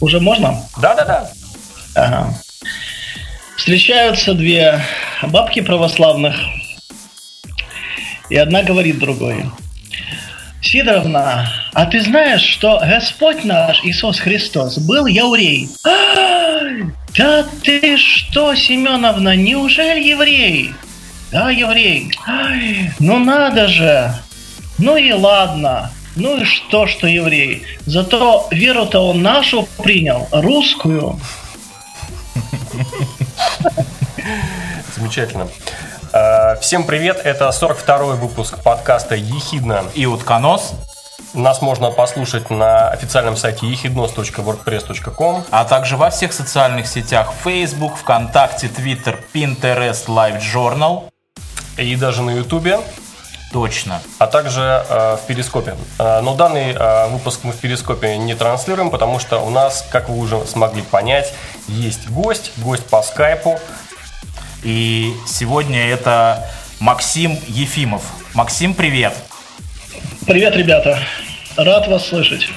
Уже можно? Да-да-да. Ага. Встречаются две бабки православных, и одна говорит другой. Сидоровна, а ты знаешь, что Господь наш Иисус Христос был еврей? Да ты что, Семеновна, неужели еврей? Да, еврей. Ай, ну надо же. Ну и ладно. Ну и что, что еврей? Зато веру-то он нашу принял, русскую. Замечательно. Э, всем привет, это 42-й выпуск подкаста «Ехидна» и «Утконос». Нас можно послушать на официальном сайте ехиднос.wordpress.com А также во всех социальных сетях Facebook, ВКонтакте, Twitter, Pinterest, LiveJournal И даже на Ютубе Точно. А также э, в Перископе. Э, но данный э, выпуск мы в Перископе не транслируем, потому что у нас, как вы уже смогли понять, есть гость, гость по скайпу. И сегодня это Максим Ефимов. Максим, привет. Привет, ребята. Рад вас слышать.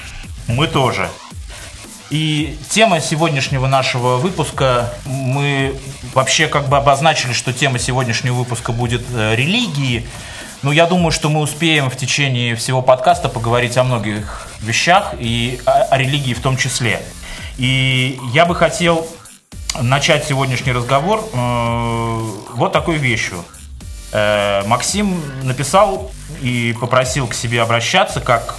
Мы тоже. И тема сегодняшнего нашего выпуска, мы вообще как бы обозначили, что тема сегодняшнего выпуска будет э, религии. Но я думаю, что мы успеем в течение всего подкаста поговорить о многих вещах и о, о религии в том числе. И я бы хотел начать сегодняшний разговор э, вот такой вещью. Э, Максим написал и попросил к себе обращаться как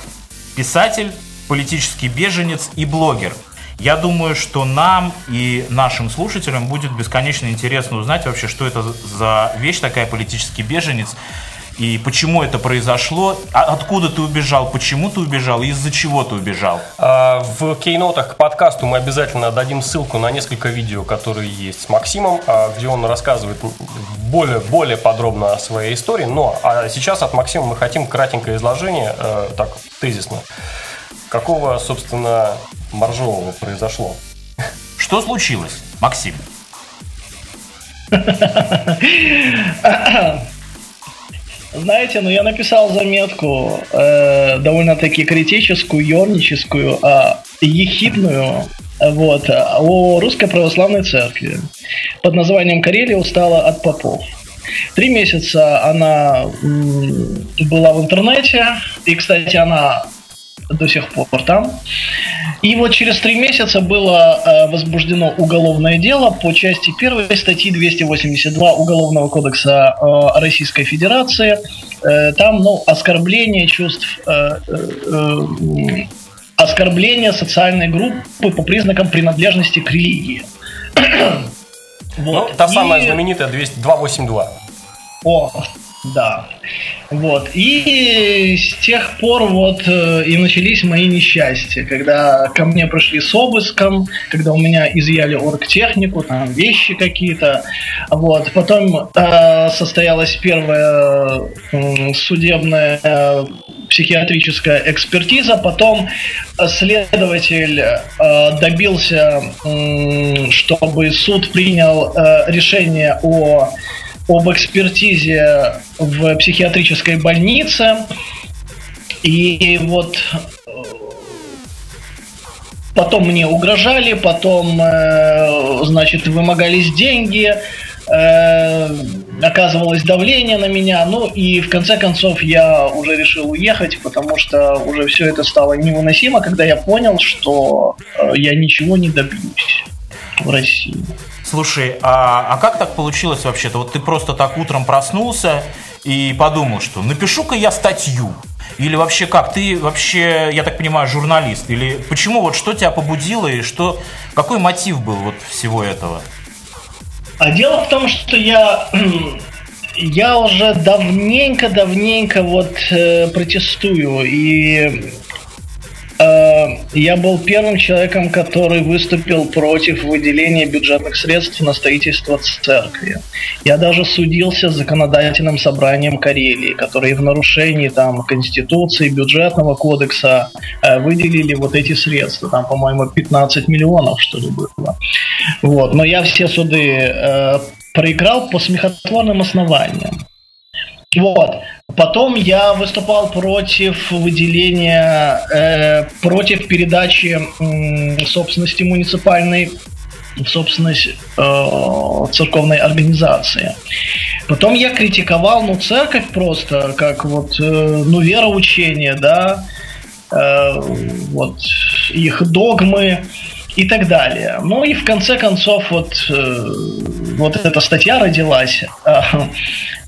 писатель, политический беженец и блогер. Я думаю, что нам и нашим слушателям будет бесконечно интересно узнать вообще, что это за вещь такая политический беженец и почему это произошло, а откуда ты убежал, почему ты убежал и из-за чего ты убежал. А, в кейнотах к подкасту мы обязательно дадим ссылку на несколько видео, которые есть с Максимом, а, где он рассказывает более, более подробно о своей истории. Но а сейчас от Максима мы хотим кратенькое изложение, так тезисно. Какого, собственно, моржового произошло? Что случилось, Максим? Знаете, ну я написал заметку э, довольно-таки критическую, ерническую, э, ехидную вот, о русской православной церкви под названием «Карелия устала от попов». Три месяца она была в интернете, и, кстати, она до сих пор там. И вот через три месяца было э, возбуждено уголовное дело по части первой статьи 282 Уголовного кодекса э, Российской Федерации. Э, там, ну, оскорбление чувств, оскорбление социальной группы по признакам принадлежности к религии. вот. Ну, та самая знаменитая 282. О, да. Вот. И с тех пор вот э, и начались мои несчастья, когда ко мне пришли с обыском, когда у меня изъяли оргтехнику, там вещи какие-то. Вот. Потом э, состоялась первая э, судебная э, психиатрическая экспертиза, потом следователь э, добился, э, чтобы суд принял э, решение о об экспертизе в психиатрической больнице. И вот э, потом мне угрожали, потом, э, значит, вымогались деньги, э, оказывалось давление на меня, ну и в конце концов я уже решил уехать, потому что уже все это стало невыносимо, когда я понял, что я ничего не добьюсь в России. Слушай, а, а как так получилось вообще-то? Вот ты просто так утром проснулся и подумал, что напишу-ка я статью. Или вообще как? Ты вообще, я так понимаю, журналист? Или почему вот что тебя побудило и что, какой мотив был вот всего этого? А дело в том, что я я уже давненько-давненько вот э, протестую и я был первым человеком, который выступил против выделения бюджетных средств на строительство церкви. Я даже судился с законодательным собранием Карелии, которые в нарушении там, Конституции, бюджетного кодекса э, выделили вот эти средства. Там, по-моему, 15 миллионов, что ли, было. Вот. Но я все суды э, проиграл по смехотворным основаниям. Вот. Потом я выступал против выделения, э, против передачи э, собственности муниципальной в собственность э, церковной организации. Потом я критиковал, ну, церковь просто, как вот, э, ну, вероучение, да, э, вот, их догмы и так далее. Ну и в конце концов вот, э, вот эта статья родилась. Э,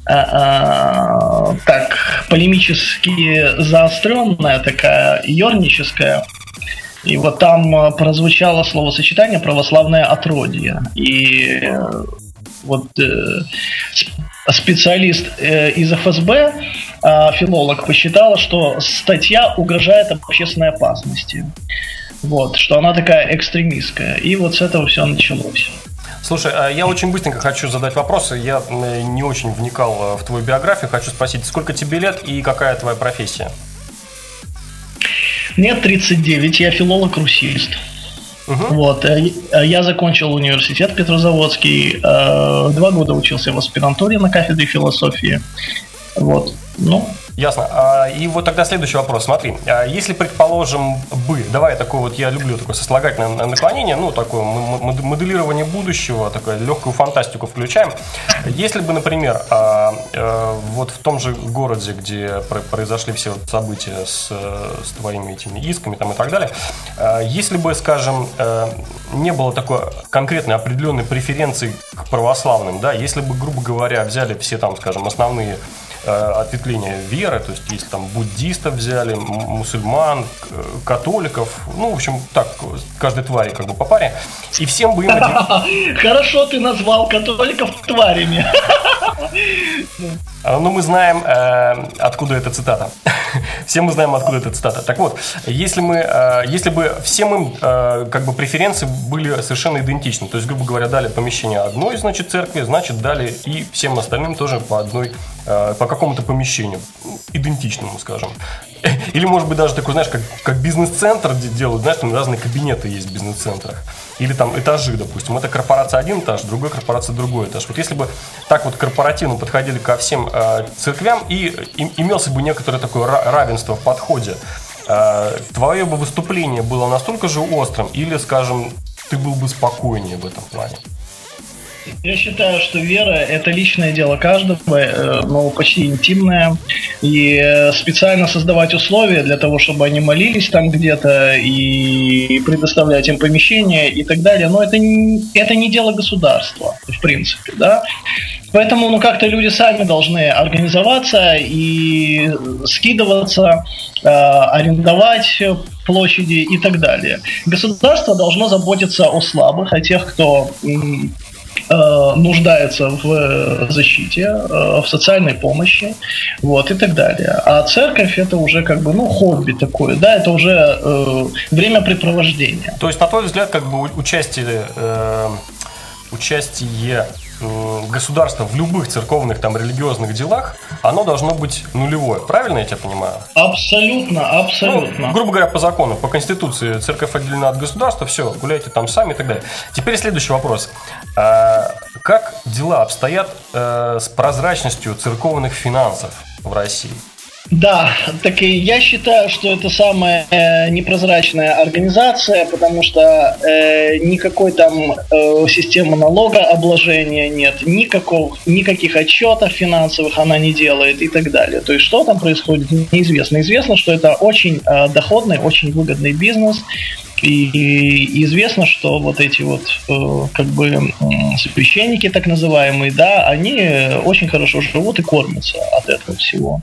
так, полемически заостренная, такая ерническая. И вот там э, прозвучало словосочетание православное отродье. И э, вот э, специалист э, из ФСБ, филолог, посчитала, что статья угрожает общественной опасности. Вот, что она такая экстремистская. И вот с этого все началось. Слушай, а я очень быстренько хочу задать вопросы. Я не очень вникал в твою биографию. Хочу спросить, сколько тебе лет и какая твоя профессия? Мне 39, я филолог-русист. Угу. Вот, э, я закончил университет Петрозаводский, э, два года учился в аспирантуре на кафедре философии. Вот, ну, Ясно. А, и вот тогда следующий вопрос. Смотри, а если, предположим, бы, давай такое вот, я люблю такое сослагательное наклонение, ну, такое моделирование будущего, такое легкую фантастику включаем. Если бы, например, а, э, вот в том же городе, где произошли все события с, с твоими этими исками там и так далее, если бы, скажем, э, не было такой конкретной определенной преференции к православным, да, если бы, грубо говоря, взяли все там, скажем, основные ответвления веры, то есть если там буддистов взяли, мусульман, католиков, ну, в общем, так, каждой твари как бы по паре, и всем бы им... Хорошо ты назвал католиков тварями. А, ну, мы знаем, э, откуда эта цитата. все мы знаем, откуда эта цитата. Так вот, если, мы, э, если бы всем им э, как бы преференции были совершенно идентичны, то есть, грубо говоря, дали помещение одной, значит, церкви, значит, дали и всем остальным тоже по одной, э, по какому-то помещению, идентичному, скажем. Или, может быть, даже такой, знаешь, как, как бизнес-центр делают, знаешь, там разные кабинеты есть в бизнес-центрах. Или там этажи, допустим. Это корпорация один этаж, другой корпорация другой этаж. Вот если бы так вот корпоративно подходили ко всем э, церквям и, и имелся бы некоторое такое равенство в подходе, э, твое бы выступление было настолько же острым или, скажем, ты был бы спокойнее в этом плане? Я считаю, что вера – это личное дело каждого, э, но почти интимное. И э, специально создавать условия для того, чтобы они молились там где-то и предоставлять им помещения и так далее, но это не, это не дело государства, в принципе, да. Поэтому, ну, как-то люди сами должны организоваться и скидываться, э, арендовать площади и так далее. Государство должно заботиться о слабых, о тех, кто нуждается в э, защите, э, в социальной помощи, вот, и так далее. А церковь это уже как бы, ну, хобби такое, да, это уже э, времяпрепровождение. То есть, на твой взгляд, как бы участие, э, участие государства в любых церковных там религиозных делах, оно должно быть нулевое. Правильно я тебя понимаю? Абсолютно, абсолютно. Ну, грубо говоря, по закону, по конституции церковь отделена от государства, все, гуляйте там сами и так далее. Теперь следующий вопрос. А, как дела обстоят а, с прозрачностью церковных финансов в России? Да, так и я считаю, что это самая э, непрозрачная организация, потому что э, никакой там э, системы налогообложения нет, никакого, никаких отчетов финансовых она не делает и так далее. То есть что там происходит, неизвестно. Известно, что это очень э, доходный, очень выгодный бизнес, и, известно, что вот эти вот э, как бы священники так называемые, да, они очень хорошо живут и кормятся от этого всего.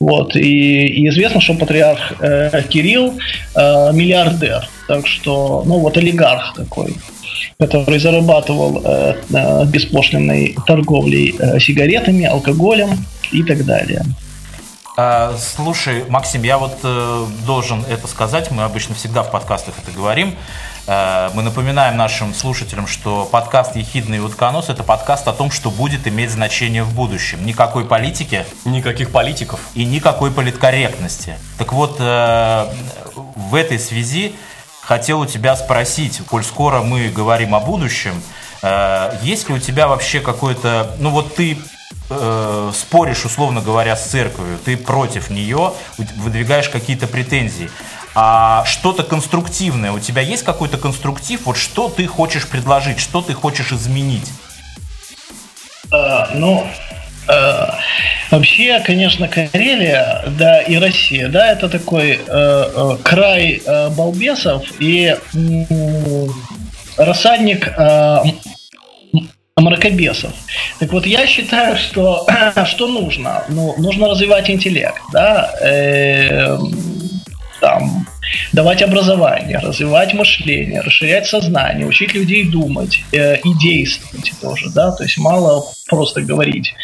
Вот. И, и известно, что патриарх э, Кирилл э, миллиардер. Так что, ну вот олигарх такой который зарабатывал э, э, беспошлинной торговлей э, сигаретами, алкоголем и так далее. А, слушай, Максим, я вот э, должен это сказать. Мы обычно всегда в подкастах это говорим. Э, мы напоминаем нашим слушателям, что подкаст «Ехидный утконос» – это подкаст о том, что будет иметь значение в будущем. Никакой политики. Никаких политиков. И никакой политкорректности. Так вот, э, в этой связи хотел у тебя спросить, коль скоро мы говорим о будущем, есть ли у тебя вообще какой-то... Ну вот ты э, споришь, условно говоря, с церковью, ты против нее, выдвигаешь какие-то претензии. А что-то конструктивное, у тебя есть какой-то конструктив, вот что ты хочешь предложить, что ты хочешь изменить? А, ну, а, вообще, конечно, Карелия, да, и Россия, да, это такой а, край балбесов и рассадник мракобесов. Так вот, я считаю, что что нужно? Ну, нужно развивать интеллект, да, э, там, давать образование, развивать мышление, расширять сознание, учить людей думать э, и действовать тоже, да, то есть мало просто говорить,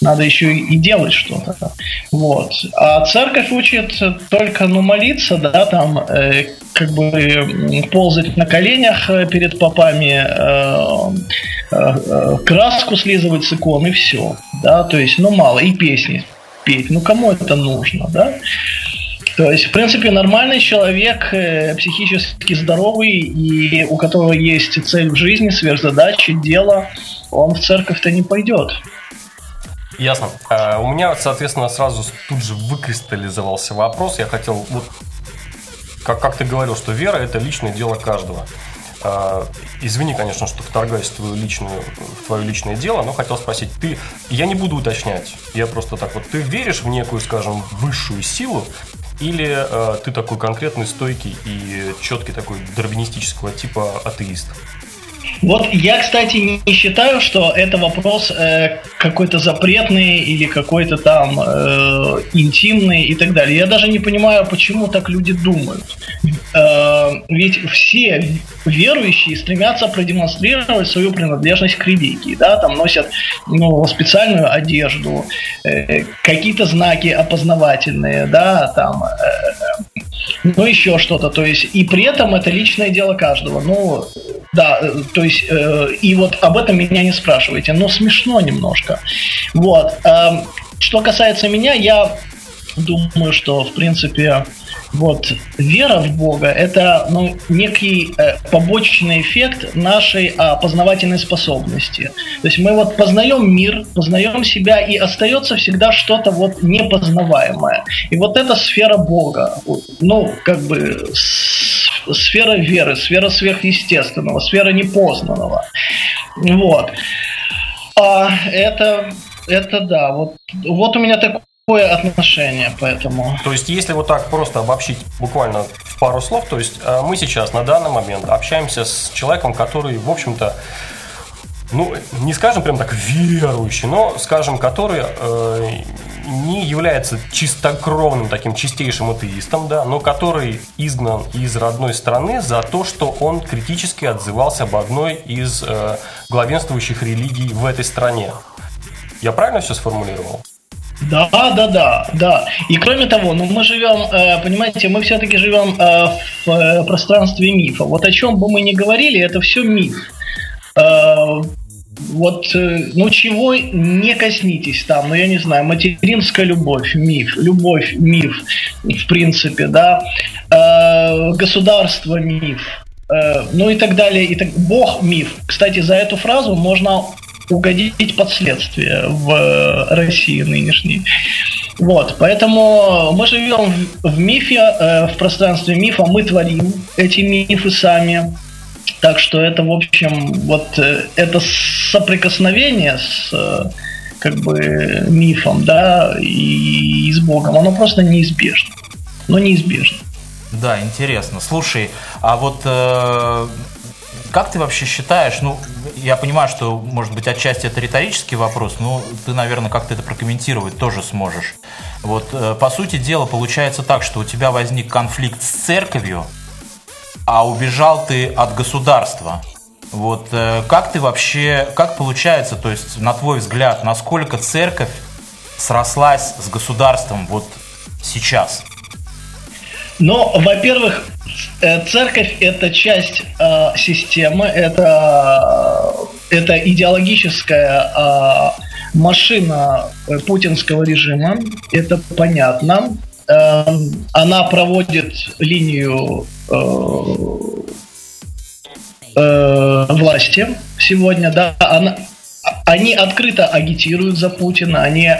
надо еще и делать что-то, вот. А церковь учит только, ну, молиться, да, там, э, как бы ползать на коленях э, перед попами, э, э, э, краску слизывать с икон и все, да, то есть, ну, мало, и песни петь, ну, кому это нужно, да, то есть, в принципе, нормальный человек, э, психически здоровый и у которого есть цель в жизни, сверхзадачи, дело, он в церковь-то не пойдет. Ясно. А, у меня, соответственно, сразу тут же выкристаллизовался вопрос. Я хотел, вот, как, как ты говорил, что вера – это личное дело каждого. А, извини, конечно, что вторгаюсь в, твою личную, в твое личное дело, но хотел спросить, ты, я не буду уточнять, я просто так вот, ты веришь в некую, скажем, высшую силу, или э, ты такой конкретный, стойкий и четкий такой дарвинистического типа атеист? Вот я, кстати, не считаю, что это вопрос э, какой-то запретный или какой-то там э, интимный и так далее. Я даже не понимаю, почему так люди думают. Э, ведь все верующие стремятся продемонстрировать свою принадлежность к религии, да, там носят ну, специальную одежду, э, какие-то знаки опознавательные, да, там э, ну еще что-то, то есть и при этом это личное дело каждого. Ну, да, э, то есть э, и вот об этом меня не спрашивайте, но смешно немножко. Вот. Э, что касается меня, я думаю, что в принципе вот вера в Бога это ну, некий э, побочный эффект нашей а, познавательной способности. То есть мы вот познаем мир, познаем себя, и остается всегда что-то вот непознаваемое. И вот эта сфера Бога, ну, как бы сфера веры, сфера сверхъестественного, сфера непознанного. Вот. А это, это да, вот, вот у меня такой такое отношение, поэтому... То есть, если вот так просто обобщить буквально в пару слов, то есть э, мы сейчас на данный момент общаемся с человеком, который, в общем-то, ну, не скажем прям так верующий, но, скажем, который э, не является чистокровным таким чистейшим атеистом, да, но который изгнан из родной страны за то, что он критически отзывался об одной из э, главенствующих религий в этой стране. Я правильно все сформулировал? Да, да, да, да. И кроме того, ну мы живем, э, понимаете, мы все-таки живем э, в э, пространстве мифа. Вот о чем бы мы ни говорили, это все миф. Вот, ну чего не коснитесь там, ну я не знаю, материнская любовь, миф, любовь, миф, в принципе, да, государство, миф, ну и так далее, и так, Бог, миф. Кстати, за эту фразу можно угодить под следствие в э, России нынешней. Вот, поэтому мы живем в мифе, э, в пространстве мифа, мы творим эти мифы сами. Так что это, в общем, вот э, это соприкосновение с как бы мифом, да, и, и с Богом, оно просто неизбежно. Но неизбежно. Да, интересно. Слушай, а вот э, как ты вообще считаешь, ну, я понимаю, что, может быть, отчасти это риторический вопрос, но ты, наверное, как-то это прокомментировать тоже сможешь. Вот, э, по сути дела, получается так, что у тебя возник конфликт с церковью, а убежал ты от государства. Вот, э, как ты вообще, как получается, то есть, на твой взгляд, насколько церковь срослась с государством вот сейчас? Ну, во-первых, Э, церковь это часть э, системы, это, это идеологическая э, машина путинского режима, это понятно. Э, она проводит линию э, э, власти сегодня, да, она, они открыто агитируют за Путина, они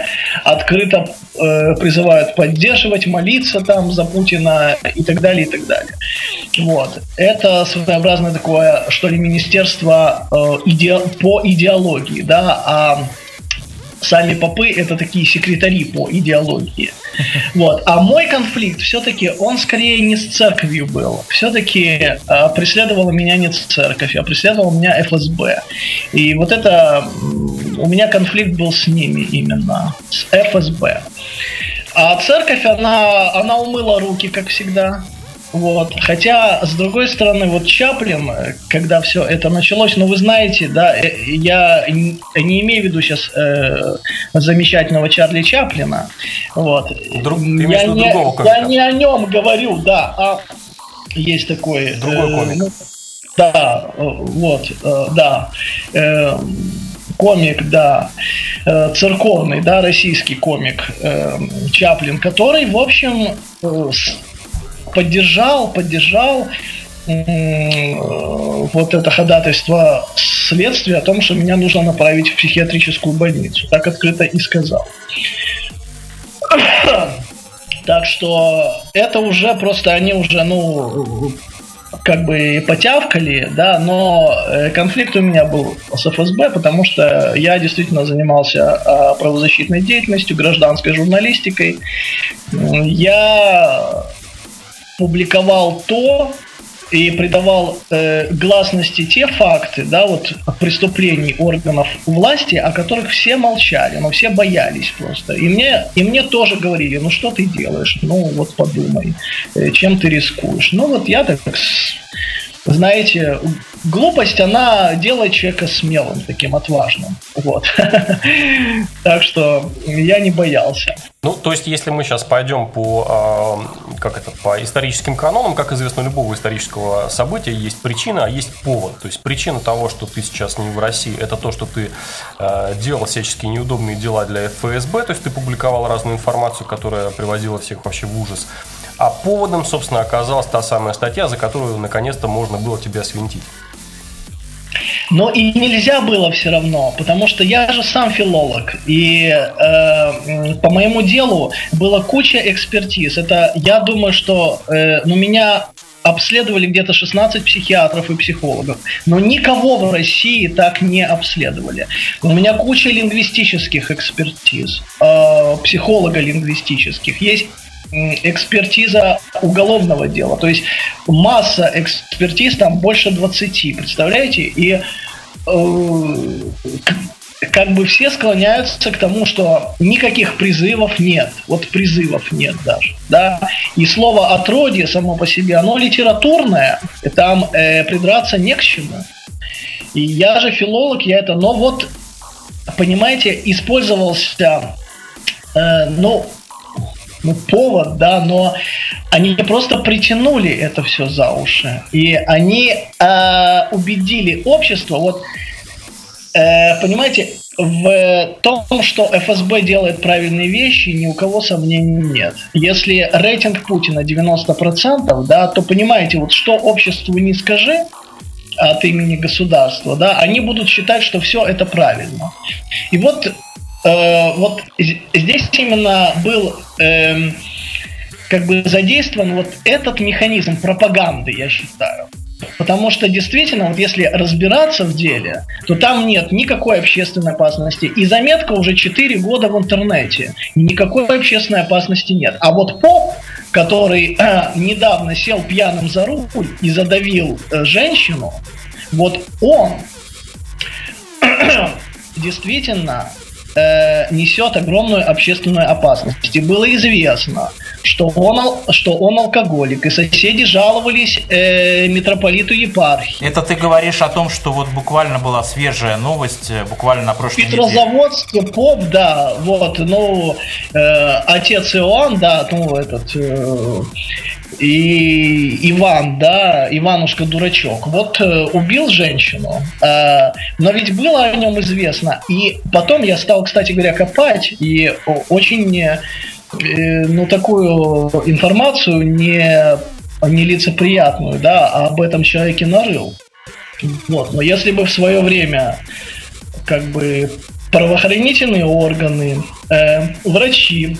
открыто э, призывают поддерживать, молиться там за Путина и так далее, и так далее. Вот. Это своеобразное такое, что ли, министерство э, иде... по идеологии, да, а сами попы это такие секретари по идеологии. Вот. А мой конфликт все-таки, он скорее не с церковью был. Все-таки э, преследовала меня не церковь, а преследовал меня ФСБ. И вот это... У меня конфликт был с ними именно, с ФСБ. А церковь, она, она умыла руки, как всегда. Вот. Хотя, с другой стороны, вот Чаплин, когда все это началось, ну вы знаете, да, э, я не имею в виду сейчас э, замечательного Чарли Чаплина. Вот. Друг, я, не, я не о нем говорю, да, а есть такой... Другой комик. Э, ну, да, э, вот, э, да. Э, комик, да, э, церковный, да, российский комик э, Чаплин, который, в общем, э, поддержал, поддержал вот это ходатайство следствия о том, что меня нужно направить в психиатрическую больницу. Так открыто и сказал. Так что это уже просто они уже, ну, как бы потявкали, да, но э, конфликт у меня был с ФСБ, потому что я действительно занимался а, правозащитной деятельностью, гражданской журналистикой. Я публиковал то и придавал э, гласности те факты, да, вот преступлений органов власти, о которых все молчали, но все боялись просто. И мне, и мне тоже говорили, ну что ты делаешь, ну вот подумай, э, чем ты рискуешь. Ну вот я так знаете, глупость, она делает человека смелым, таким отважным. Вот. Так что я не боялся. Ну, то есть, если мы сейчас пойдем по, а, как это, по историческим канонам, как известно, любого исторического события есть причина, а есть повод. То есть, причина того, что ты сейчас не в России, это то, что ты а, делал всяческие неудобные дела для ФСБ, то есть, ты публиковал разную информацию, которая приводила всех вообще в ужас. А поводом, собственно, оказалась та самая статья, за которую наконец-то можно было тебя свинтить. Но и нельзя было все равно, потому что я же сам филолог, и э, по моему делу была куча экспертиз. Это я думаю, что э, ну меня обследовали где-то 16 психиатров и психологов, но никого в России так не обследовали. У меня куча лингвистических экспертиз, э, психолого-лингвистических. Есть экспертиза уголовного дела. То есть масса экспертиз, там больше 20, представляете? И э, как бы все склоняются к тому, что никаких призывов нет. Вот призывов нет даже. Да? И слово отродье само по себе, оно литературное, и там э, придраться не к чему. И я же филолог, я это, но вот, понимаете, использовался, э, ну, ну, повод, да, но они просто притянули это все за уши. И они э, убедили общество, вот, э, понимаете, в том, что ФСБ делает правильные вещи, ни у кого сомнений нет. Если рейтинг Путина 90%, да, то понимаете, вот что обществу не скажи, от имени государства, да, они будут считать, что все это правильно. И вот э, вот здесь именно был э, как бы задействован вот этот механизм пропаганды, я считаю. Потому что действительно, вот если разбираться в деле, то там нет никакой общественной опасности. И заметка уже 4 года в интернете. Никакой общественной опасности нет. А вот поп, который э, недавно сел пьяным за руль и задавил э, женщину, вот он действительно э, несет огромную общественную опасность. И было известно, что он, что он алкоголик, и соседи жаловались э, митрополиту епархии. Это ты говоришь о том, что вот буквально была свежая новость, э, буквально на прошлой неделе. Петрозаводске поп, да, вот, ну, э, отец Иоанн, да, ну, этот, э, и Иван, да, Иванушка дурачок, вот э, убил женщину, э, но ведь было о нем известно. И потом я стал, кстати говоря, копать, и очень, э, ну, такую информацию не, нелицеприятную, да, об этом человеке нарыл. Вот. Но если бы в свое время как бы правоохранительные органы, э, врачи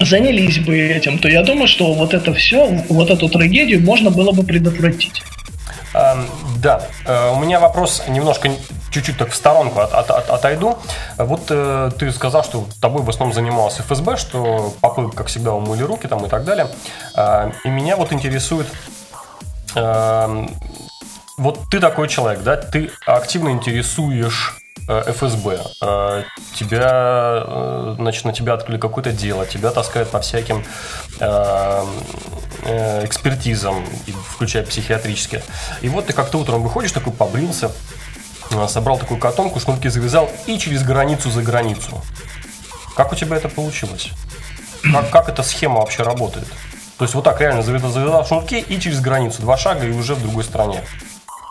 занялись бы этим, то я думаю, что вот это все, вот эту трагедию можно было бы предотвратить. Эм, да, э, у меня вопрос немножко чуть-чуть так в сторонку от, от, от, отойду. Вот э, ты сказал, что тобой в основном занимался ФСБ, что попы, как всегда, умыли руки там и так далее. Э, и меня вот интересует, э, вот ты такой человек, да, ты активно интересуешь ФСБ, э, тебя, э, значит, на тебя открыли какое-то дело, тебя таскают по всяким экспертизам, включая психиатрические. И вот ты как-то утром выходишь, такой побрился, собрал такую котомку, шнурки завязал и через границу за границу. Как у тебя это получилось? Как, как эта схема вообще работает? То есть вот так реально завязал шнурки и через границу, два шага и уже в другой стране.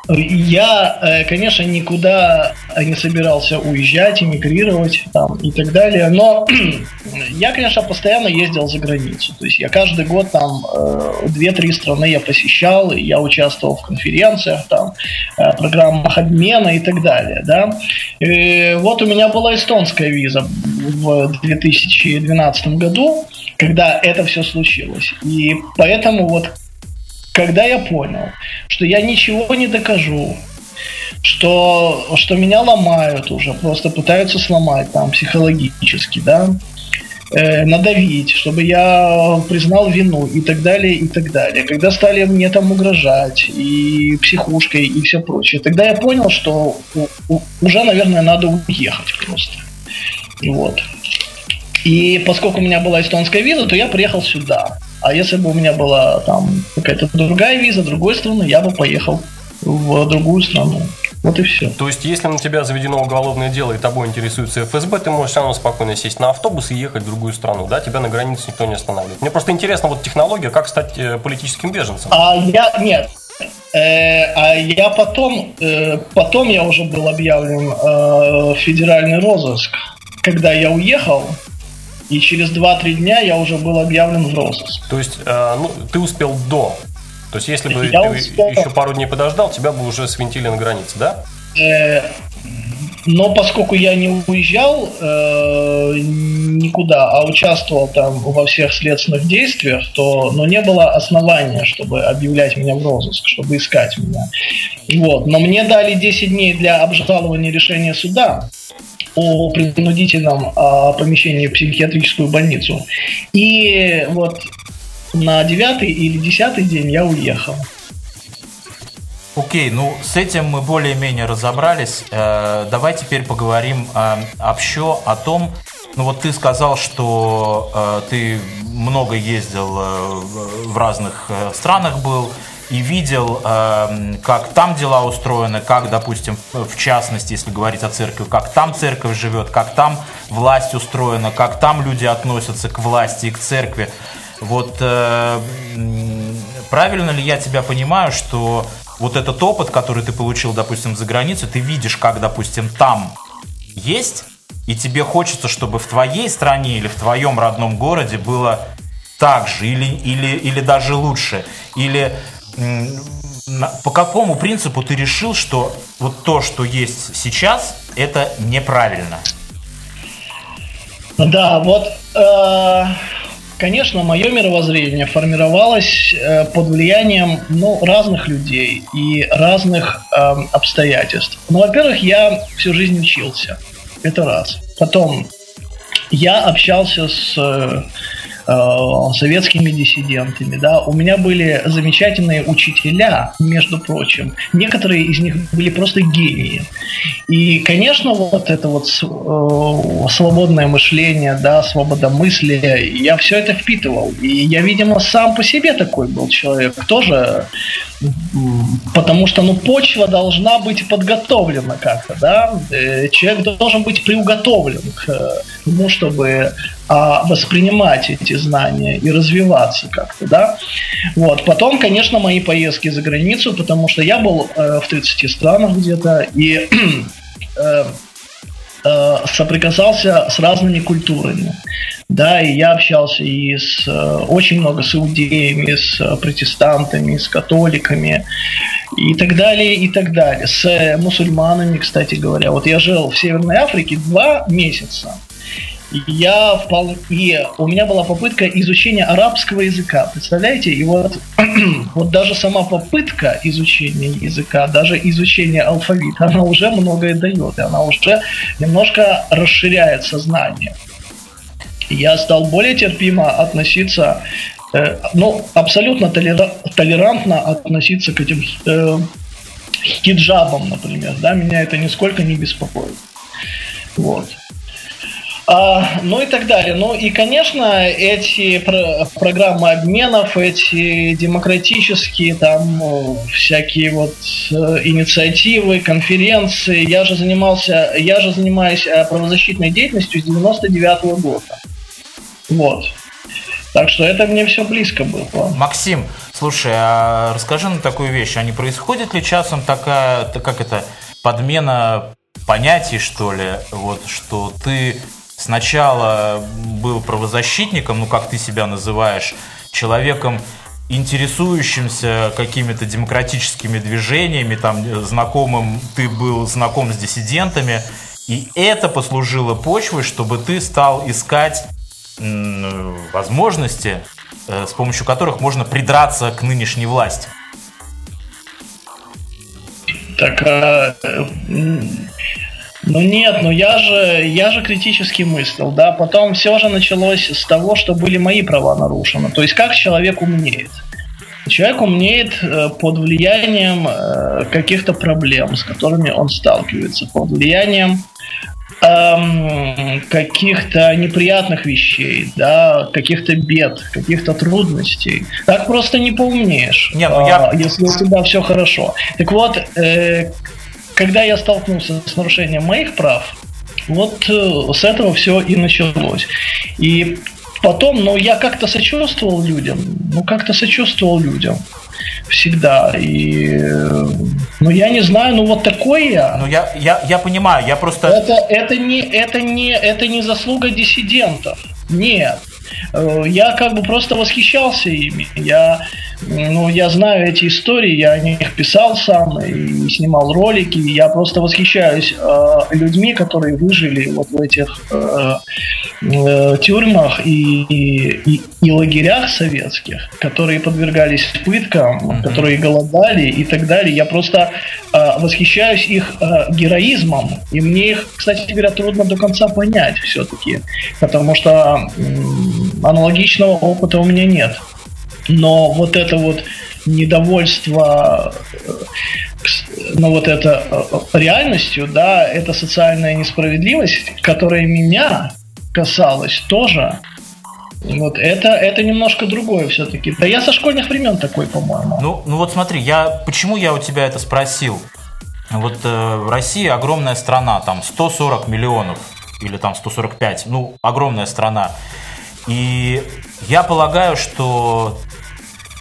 Я, э, конечно, никуда не собирался уезжать, эмигрировать там, и так далее, но я, конечно, постоянно ездил за границу. То есть я каждый год там э, две-три страны я посещал, я участвовал в конференциях, там, э, программах обмена и так далее. Да? И вот у меня была эстонская виза в 2012 году, когда это все случилось. И поэтому вот когда я понял, что я ничего не докажу, что, что меня ломают уже, просто пытаются сломать там психологически, да, э, надавить, чтобы я признал вину и так далее, и так далее. Когда стали мне там угрожать и психушкой и все прочее, тогда я понял, что уже, наверное, надо уехать просто. Вот. И поскольку у меня была эстонская виза, то я приехал сюда. А если бы у меня была там какая-то другая виза, другой страны, я бы поехал в другую страну. Вот и все. То есть, если на тебя заведено уголовное дело и тобой интересуется ФСБ, ты можешь все равно спокойно сесть на автобус и ехать в другую страну, да? Тебя на границе никто не останавливает. Мне просто интересно вот технология, как стать э, политическим беженцем. А я, нет, Э, а я потом, э, потом я уже был объявлен э, федеральный розыск. Когда я уехал, и через 2-3 дня я уже был объявлен в розыск. То есть, э, ну, ты успел до. То есть, если бы я ты успел... еще пару дней подождал, тебя бы уже свинтили на границе, да? Э, но поскольку я не уезжал э, никуда, а участвовал там во всех следственных действиях, то но не было основания, чтобы объявлять меня в розыск, чтобы искать меня. Вот. Но мне дали 10 дней для обжалования решения суда о принудительном а, помещении в психиатрическую больницу. И вот на девятый или десятый день я уехал. Окей, ну с этим мы более-менее разобрались. Э, давай теперь поговорим э, общо о том, ну вот ты сказал, что э, ты много ездил э, в разных э, странах был, и видел, эм, как там дела устроены, как, допустим, в частности, если говорить о церкви, как там церковь живет, как там власть устроена, как там люди относятся к власти и к церкви. Вот э, правильно ли я тебя понимаю, что вот этот опыт, который ты получил, допустим, за границей, ты видишь, как, допустим, там есть, и тебе хочется, чтобы в твоей стране или в твоем родном городе было так же, или, или, или даже лучше, или по какому принципу ты решил, что вот то, что есть сейчас, это неправильно? Да, вот, э, конечно, мое мировоззрение формировалось э, под влиянием ну, разных людей и разных э, обстоятельств. Ну, во-первых, я всю жизнь учился. Это раз. Потом я общался с Э, советскими диссидентами, да, у меня были замечательные учителя, между прочим, некоторые из них были просто гении. И, конечно, вот это вот э, свободное мышление, да, свобода мысли, я все это впитывал. И я, видимо, сам по себе такой был человек, тоже, потому что, ну, почва должна быть подготовлена как-то, да, э, человек должен быть приуготовлен к тому, чтобы а воспринимать эти знания и развиваться как-то, да. Вот. Потом, конечно, мои поездки за границу, потому что я был э, в 30 странах где-то, и э, э, соприкасался с разными культурами. Да, и я общался и с очень много с иудеями, с протестантами, с католиками и так далее, и так далее. С мусульманами, кстати говоря. Вот я жил в Северной Африке два месяца я вполне... И у меня была попытка изучения арабского языка, представляете? И вот, вот даже сама попытка изучения языка, даже изучение алфавита, она уже многое дает, и она уже немножко расширяет сознание. Я стал более терпимо относиться, э, ну, абсолютно толера- толерантно относиться к этим э, хиджабам, например, да, меня это нисколько не беспокоит. Вот. А, ну и так далее. Ну и, конечно, эти про- программы обменов, эти демократические там всякие вот э, инициативы, конференции. Я же занимался, я же занимаюсь э, правозащитной деятельностью с 99 -го года. Вот. Так что это мне все близко было. Максим, слушай, а расскажи нам такую вещь. А не происходит ли часом такая, как это, подмена понятий, что ли? Вот, что ты сначала был правозащитником, ну как ты себя называешь, человеком, интересующимся какими-то демократическими движениями, там знакомым, ты был знаком с диссидентами, и это послужило почвой, чтобы ты стал искать возможности, э, с помощью которых можно придраться к нынешней власти. Так, а, ну нет, ну я же, я же критически мыслил, да. Потом все же началось с того, что были мои права нарушены. То есть как человек умнеет? Человек умнеет э, под влиянием э, каких-то проблем, с которыми он сталкивается, под влиянием эм, каких-то неприятных вещей, да, каких-то бед, каких-то трудностей. Так просто не поумнеешь, не, ну я... э, если у тебя все хорошо. Так вот, э, когда я столкнулся с нарушением моих прав, вот э, с этого все и началось. И потом, ну, я как-то сочувствовал людям, ну, как-то сочувствовал людям всегда. И, ну, я не знаю, ну, вот такой я. Ну, я, я, я понимаю, я просто... Это, это, не, это, не, это не заслуга диссидентов. Нет. Э, я как бы просто восхищался ими. Я ну, я знаю эти истории, я о них писал сам и снимал ролики. Я просто восхищаюсь э, людьми, которые выжили вот в этих э, э, тюрьмах и, и, и лагерях советских, которые подвергались пыткам, mm-hmm. которые голодали и так далее. Я просто э, восхищаюсь их э, героизмом, и мне их, кстати говоря, трудно до конца понять все-таки, потому что э, аналогичного опыта у меня нет но вот это вот недовольство, э, ну вот это э, реальностью, да, это социальная несправедливость, которая меня касалась тоже. Вот это, это немножко другое все-таки. Да я со школьных времен такой, по-моему. Ну, ну вот смотри, я, почему я у тебя это спросил? Вот э, в России огромная страна, там 140 миллионов или там 145, ну, огромная страна. И я полагаю, что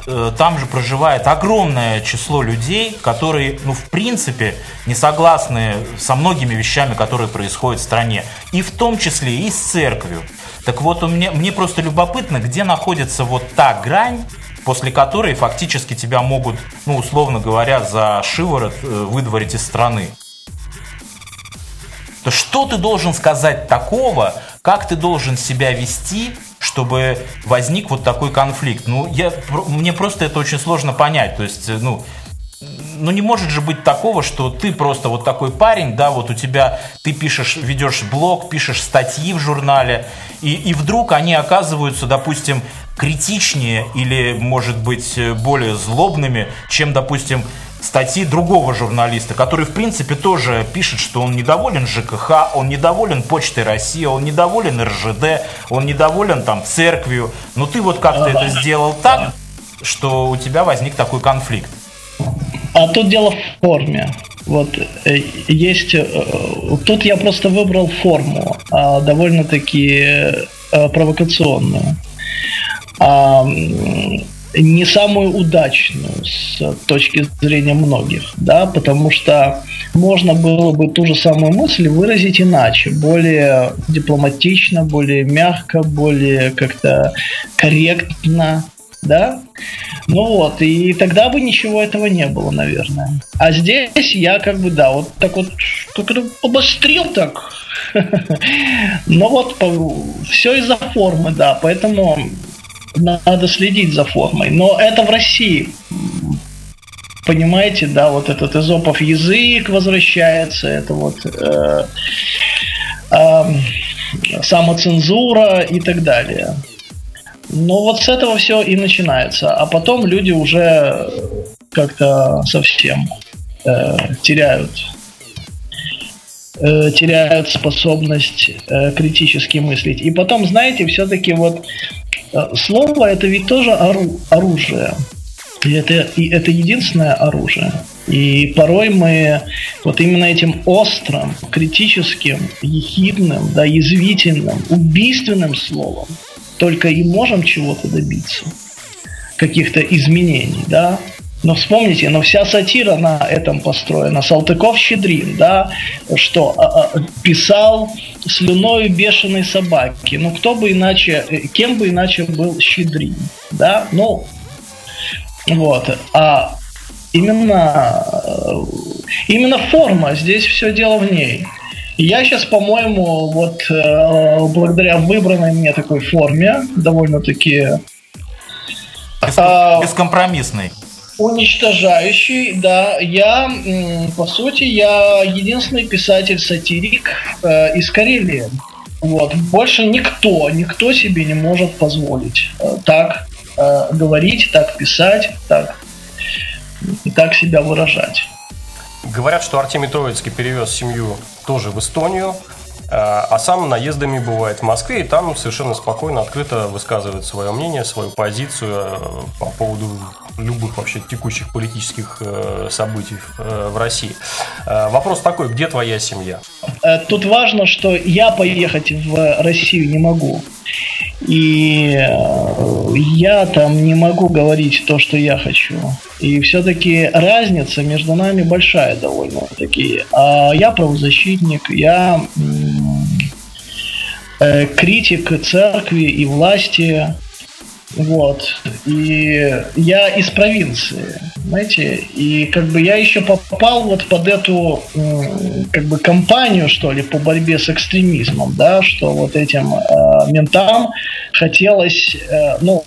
там же проживает огромное число людей, которые, ну, в принципе, не согласны со многими вещами, которые происходят в стране. И в том числе и с церковью. Так вот, у меня, мне просто любопытно, где находится вот та грань, после которой фактически тебя могут, ну, условно говоря, за шиворот э, выдворить из страны. То что ты должен сказать такого, как ты должен себя вести, чтобы возник вот такой конфликт. Ну, я, мне просто это очень сложно понять. То есть, ну, ну не может же быть такого, что ты просто вот такой парень, да, вот у тебя, ты пишешь, ведешь блог, пишешь статьи в журнале, и, и вдруг они оказываются, допустим, критичнее или, может быть, более злобными, чем, допустим, статьи другого журналиста, который, в принципе, тоже пишет, что он недоволен ЖКХ, он недоволен Почтой России, он недоволен РЖД, он недоволен там церковью. Но ты вот как-то это сделал так, что у тебя возник такой конфликт. А тут дело в форме. Вот э, есть... Э, тут я просто выбрал форму, а, довольно-таки э, провокационную. Не самую удачную с точки зрения многих, да, потому что можно было бы ту же самую мысль выразить иначе, более дипломатично, более мягко, более как-то корректно, да? Ну вот, и тогда бы ничего этого не было, наверное. А здесь я как бы, да, вот так вот как-то обострил так. Но вот все из-за формы, да, поэтому надо следить за формой. Но это в России. Понимаете, да, вот этот изопов язык возвращается, это вот э, э, самоцензура и так далее. Ну вот с этого все и начинается, а потом люди уже как-то совсем э, теряют э, теряют способность э, критически мыслить. И потом, знаете, все-таки вот слово это ведь тоже ору- оружие. И это, и это единственное оружие. И порой мы вот именно этим острым, критическим, ехидным, да, язвительным, убийственным словом только и можем чего-то добиться, каких-то изменений, да. Но вспомните, но вся сатира на этом построена. Салтыков-Щедрин, да, что а, а, писал слюною бешеной собаки. Ну, кто бы иначе, э, кем бы иначе был Щедрин, да, ну, вот. А именно, э, именно форма, здесь все дело в ней. Я сейчас, по-моему, вот э, благодаря выбранной мне такой форме, довольно-таки... Бес, э, бескомпромиссный. Уничтожающий, да. Я, по сути, я единственный писатель-сатирик э, из Карелии. Вот. Больше никто, никто себе не может позволить э, так э, говорить, так писать, так, и так себя выражать. Говорят, что Артемий Троицкий перевез семью тоже в Эстонию, э, а сам наездами бывает в Москве, и там совершенно спокойно, открыто высказывает свое мнение, свою позицию э, по поводу любых вообще текущих политических э, событий в России. Вопрос такой, где твоя семья? Тут важно, что я поехать в Россию не могу. И э, я там не могу говорить то, что я хочу. И все-таки разница между нами большая довольно-таки. А я правозащитник, я э, критик церкви и власти. Вот. И я из провинции, знаете, и как бы я еще попал вот под эту как бы кампанию, что ли, по борьбе с экстремизмом, да, что вот этим э, ментам хотелось, э, ну,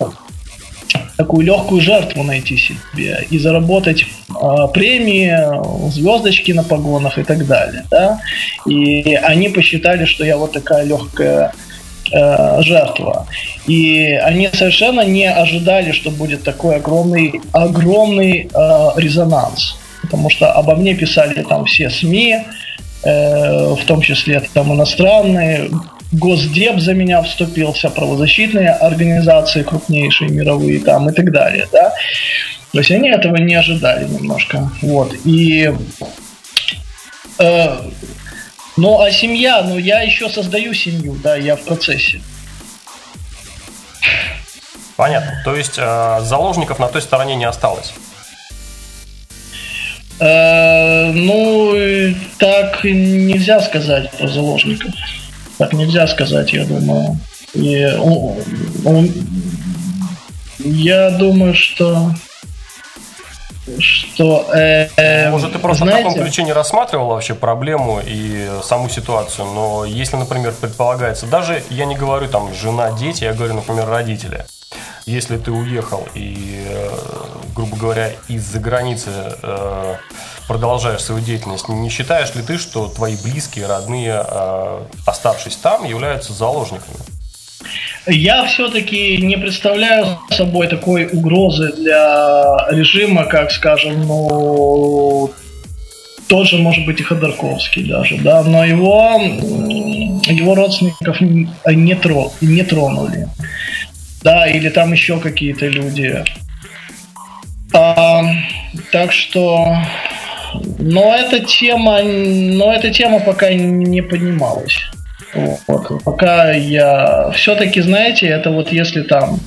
такую легкую жертву найти себе и заработать э, премии, звездочки на погонах и так далее, да, и они посчитали, что я вот такая легкая э, жертва. И они совершенно не ожидали, что будет такой огромный, огромный э, резонанс. Потому что обо мне писали там все СМИ, э, в том числе там иностранные. Госдеп за меня вступился, правозащитные организации крупнейшие, мировые там и так далее, да. То есть они этого не ожидали немножко. Вот. И э, ну, а семья, ну, я еще создаю семью, да, я в процессе. Понятно. То есть э, заложников на той стороне не осталось? Э, ну, так нельзя сказать про заложников. Так нельзя сказать, я думаю. И, он, он, я думаю, что что... Э, э, Может, ты просто знаете, в таком ключе не рассматривал вообще проблему и саму ситуацию, но если, например, предполагается, даже я не говорю там жена, дети, я говорю, например, родители. Если ты уехал и, э, грубо говоря, из-за границы э, продолжаешь свою деятельность, не считаешь ли ты, что твои близкие, родные, э, оставшись там, являются заложниками? Я все-таки не представляю собой такой угрозы для режима, как, скажем, ну, тот же, может быть, и Ходорковский даже, да, но его, его родственников не, тро, не тронули. Да, или там еще какие-то люди. А, так что, но эта тема, но эта тема пока не поднималась. Вот. Пока я... Все-таки, знаете, это вот если там...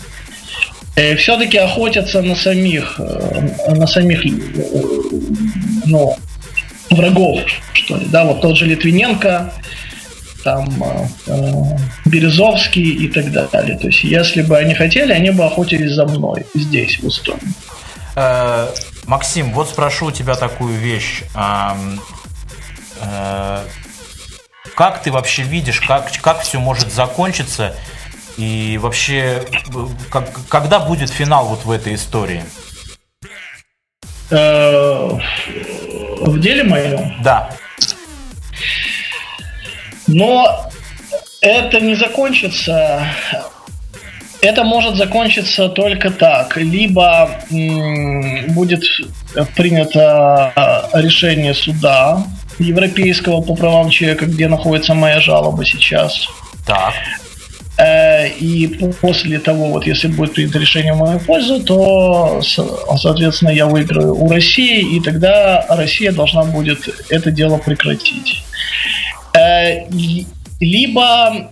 Э, все-таки охотятся на самих... Э, на самих... Э, ну, врагов, что ли, да, вот тот же Литвиненко, там э, Березовский и так далее. То есть, если бы они хотели, они бы охотились за мной здесь, в Эстонии. Э, Максим, вот спрошу у тебя такую вещь. Э, э, как ты вообще видишь, как, как все может закончиться? И вообще, как, когда будет финал вот в этой истории? Э, в деле моем? Да. Но это не закончится. Это может закончиться только так. Либо м, будет принято решение суда европейского по правам человека, где находится моя жалоба сейчас. Так. Э, и после того, вот если будет принято решение в мою пользу, то, соответственно, я выиграю у России, и тогда Россия должна будет это дело прекратить. Э, либо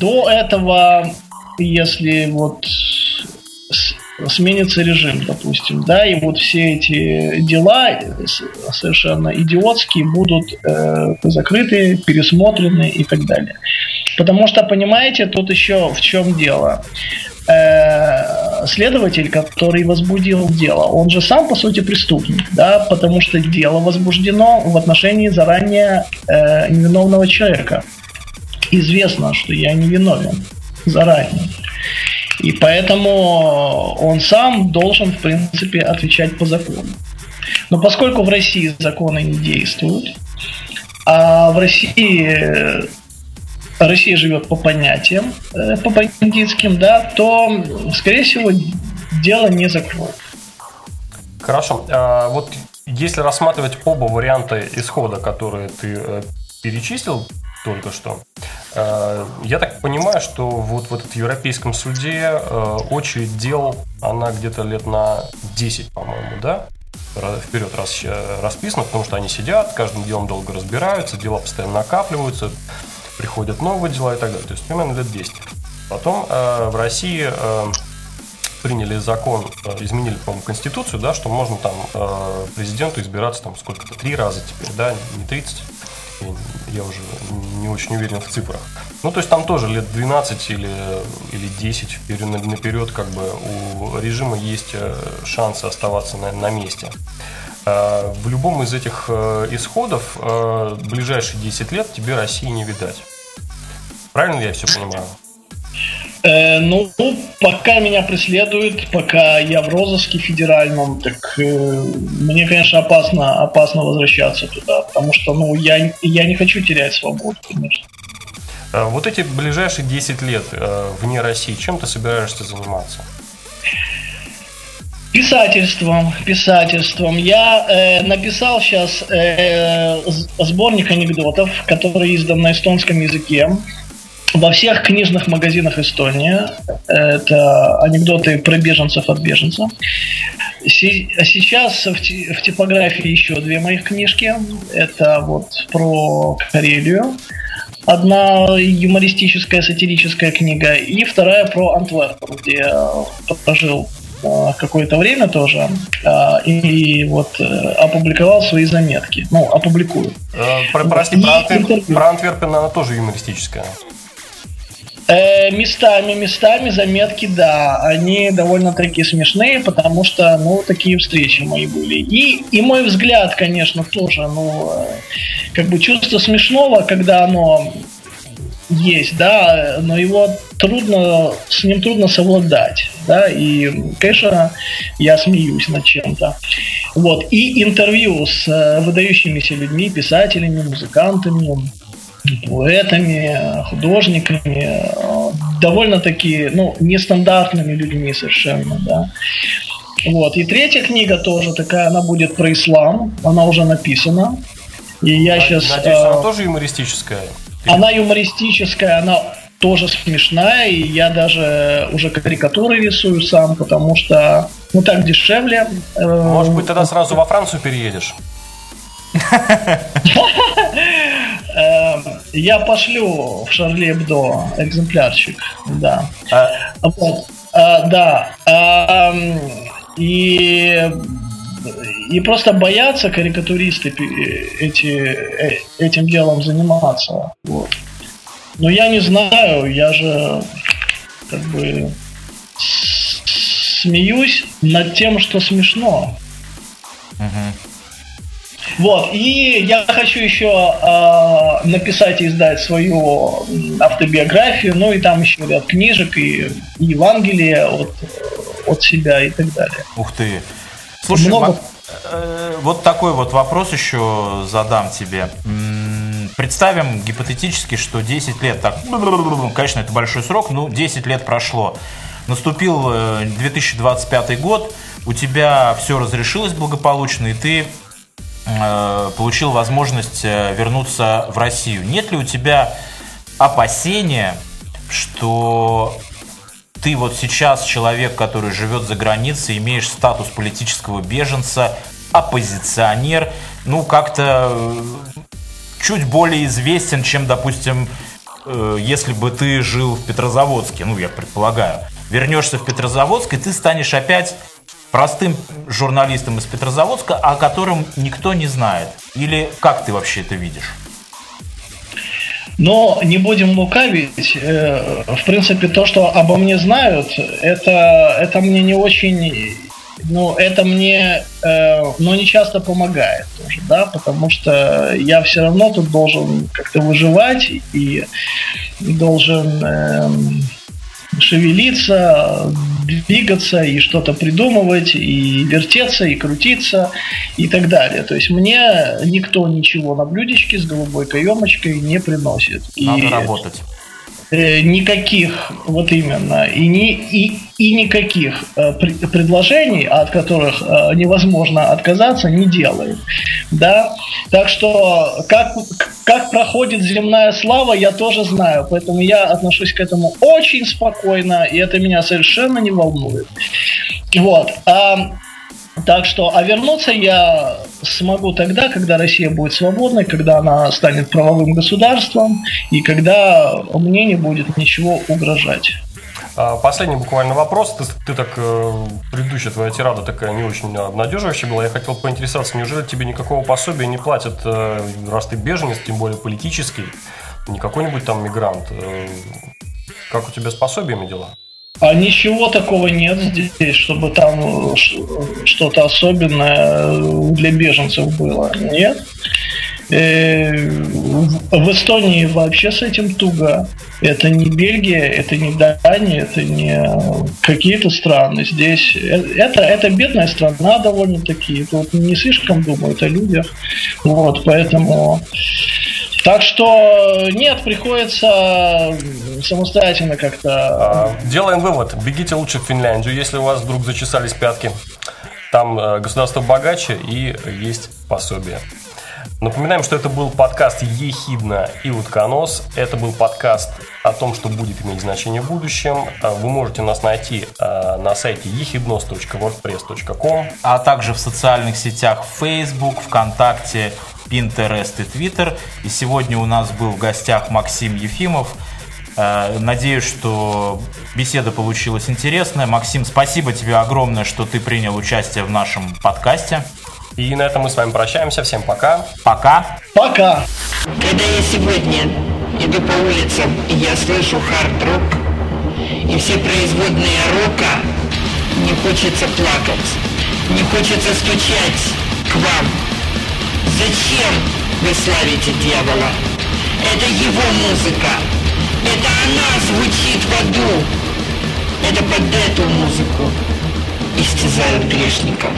до этого, если вот сменится режим, допустим, да, и вот все эти дела совершенно идиотские будут э, закрыты, пересмотрены и так далее. Потому что, понимаете, тут еще в чем дело. Э, следователь, который возбудил дело, он же сам, по сути, преступник, да, потому что дело возбуждено в отношении заранее э, невиновного человека. Известно, что я невиновен заранее. И поэтому он сам должен, в принципе, отвечать по закону. Но поскольку в России законы не действуют, а в России Россия живет по понятиям, э, по бандитским, да, то, скорее всего, дело не закроют. Хорошо. А вот если рассматривать оба варианта исхода, которые ты э, перечислил только что, э, я так понимаю, что вот в этом европейском суде очередь дел, она где-то лет на 10, по-моему, да? вперед расписано, потому что они сидят, каждым делом долго разбираются, дела постоянно накапливаются, приходят новые дела и так далее. То есть примерно лет 10. Потом э, в России э, приняли закон, э, изменили, по-моему, конституцию, да, что можно там э, президенту избираться там сколько-то, три раза теперь, да, не 30. Я уже не очень уверен в цифрах. Ну, то есть там тоже лет 12 или, или 10 вперед, наперед как бы у режима есть э, шансы оставаться на, на месте. Э, в любом из этих э, исходов ближайшие 10 лет тебе России не видать. Правильно я все понимаю? Э, ну, пока меня преследуют, пока я в розыске федеральном, так э, мне, конечно, опасно, опасно возвращаться туда, потому что, ну, я, я не хочу терять свободу, конечно. Э, вот эти ближайшие 10 лет э, вне России, чем ты собираешься заниматься? Писательством, писательством. Я э, написал сейчас э, сборник анекдотов, который издан на эстонском языке во всех книжных магазинах Эстонии. Это анекдоты про беженцев от беженцев. А сейчас в, типографии еще две моих книжки. Это вот про Карелию. Одна юмористическая, сатирическая книга. И вторая про Антверпен, где я прожил а, какое-то время тоже а, и вот э, опубликовал свои заметки. Ну, опубликую. Э, про, прости, про, Антверп, про Антверпен она тоже юмористическая. Э, местами, местами заметки, да, они довольно-таки смешные, потому что, ну, такие встречи мои были. И, и мой взгляд, конечно, тоже, ну, э, как бы чувство смешного, когда оно есть, да, но его трудно, с ним трудно совладать, да, и, конечно, я смеюсь над чем-то. Вот, и интервью с э, выдающимися людьми, писателями, музыкантами, поэтами, художниками, довольно-таки, ну, нестандартными людьми совершенно, да. Вот. И третья книга тоже такая, она будет про ислам, она уже написана. И я Надеюсь, сейчас... Надеюсь, она э, тоже юмористическая? Она юмористическая, она тоже смешная, и я даже уже карикатуры рисую сам, потому что, ну, так дешевле. Э, Может быть, тогда сразу во Францию переедешь? Эм, я пошлю в Шарли Эбдо экземплярчик, да. А? Вот, а, да. А, и и просто боятся карикатуристы эти, этим делом заниматься. Вот. Но я не знаю, я же как бы смеюсь над тем, что смешно. Вот, и я хочу еще э, написать и издать свою автобиографию, ну и там еще ряд книжек и, и Евангелие от, от себя и так далее. Ух ты. Слушай, Много... э, вот такой вот вопрос еще задам тебе. Представим гипотетически, что 10 лет, так, конечно, это большой срок, но 10 лет прошло. Наступил 2025 э, год, у тебя все разрешилось благополучно, и ты получил возможность э, вернуться в Россию. Нет ли у тебя опасения, что ты вот сейчас человек, который живет за границей, имеешь статус политического беженца, оппозиционер, ну как-то чуть более известен, чем, допустим, если бы ты жил в Петрозаводске, ну я предполагаю вернешься в Петрозаводск, и ты станешь опять простым журналистом из Петрозаводска, о котором никто не знает? Или как ты вообще это видишь? Но не будем лукавить. Э, в принципе, то, что обо мне знают, это, это мне не очень... Ну, это мне, э, но не часто помогает тоже, да, потому что я все равно тут должен как-то выживать и должен... Э, шевелиться, двигаться и что-то придумывать, и вертеться, и крутиться, и так далее. То есть мне никто ничего на блюдечке с голубой каемочкой не приносит. Надо и... работать. Э, никаких, вот именно, и, не, и, и никаких э, предложений, от которых э, невозможно отказаться, не делает. Да? Так что как, как проходит земная слава, я тоже знаю, поэтому я отношусь к этому очень спокойно, и это меня совершенно не волнует. Вот. А так что, а вернуться я смогу тогда, когда Россия будет свободной, когда она станет правовым государством и когда мне не будет ничего угрожать. А, последний буквально вопрос. Ты, ты так, э, предыдущая твоя тирада такая не очень обнадеживающая была. Я хотел поинтересоваться, неужели тебе никакого пособия не платят, э, раз ты беженец, тем более политический, не какой-нибудь там мигрант? Э, как у тебя с пособиями дела? А ничего такого нет здесь, чтобы там что-то особенное для беженцев было. Нет. Э, в Эстонии вообще с этим туго. Это не Бельгия, это не Дания, это не какие-то страны. Здесь э, это, это бедная страна довольно-таки. Тут не слишком думают о людях. Вот, поэтому так что нет, приходится самостоятельно как-то. А, делаем вывод. Бегите лучше в Финляндию, если у вас вдруг зачесались пятки. Там э, государство богаче и есть пособие. Напоминаем, что это был подкаст «Ехидна и утконос». Это был подкаст о том, что будет иметь значение в будущем. А, вы можете нас найти а, на сайте ехиднос.wordpress.com А также в социальных сетях Facebook, ВКонтакте, Pinterest и Twitter. И сегодня у нас был в гостях Максим Ефимов. Э, надеюсь, что беседа получилась интересная. Максим, спасибо тебе огромное, что ты принял участие в нашем подкасте. И на этом мы с вами прощаемся. Всем пока. Пока. Пока. Когда я сегодня иду по улицам, и я слышу хард-рок, и все производные рока, не хочется плакать, не хочется стучать к вам, Зачем вы славите дьявола? Это его музыка. Это она звучит в аду. Это под эту музыку истязают грешников.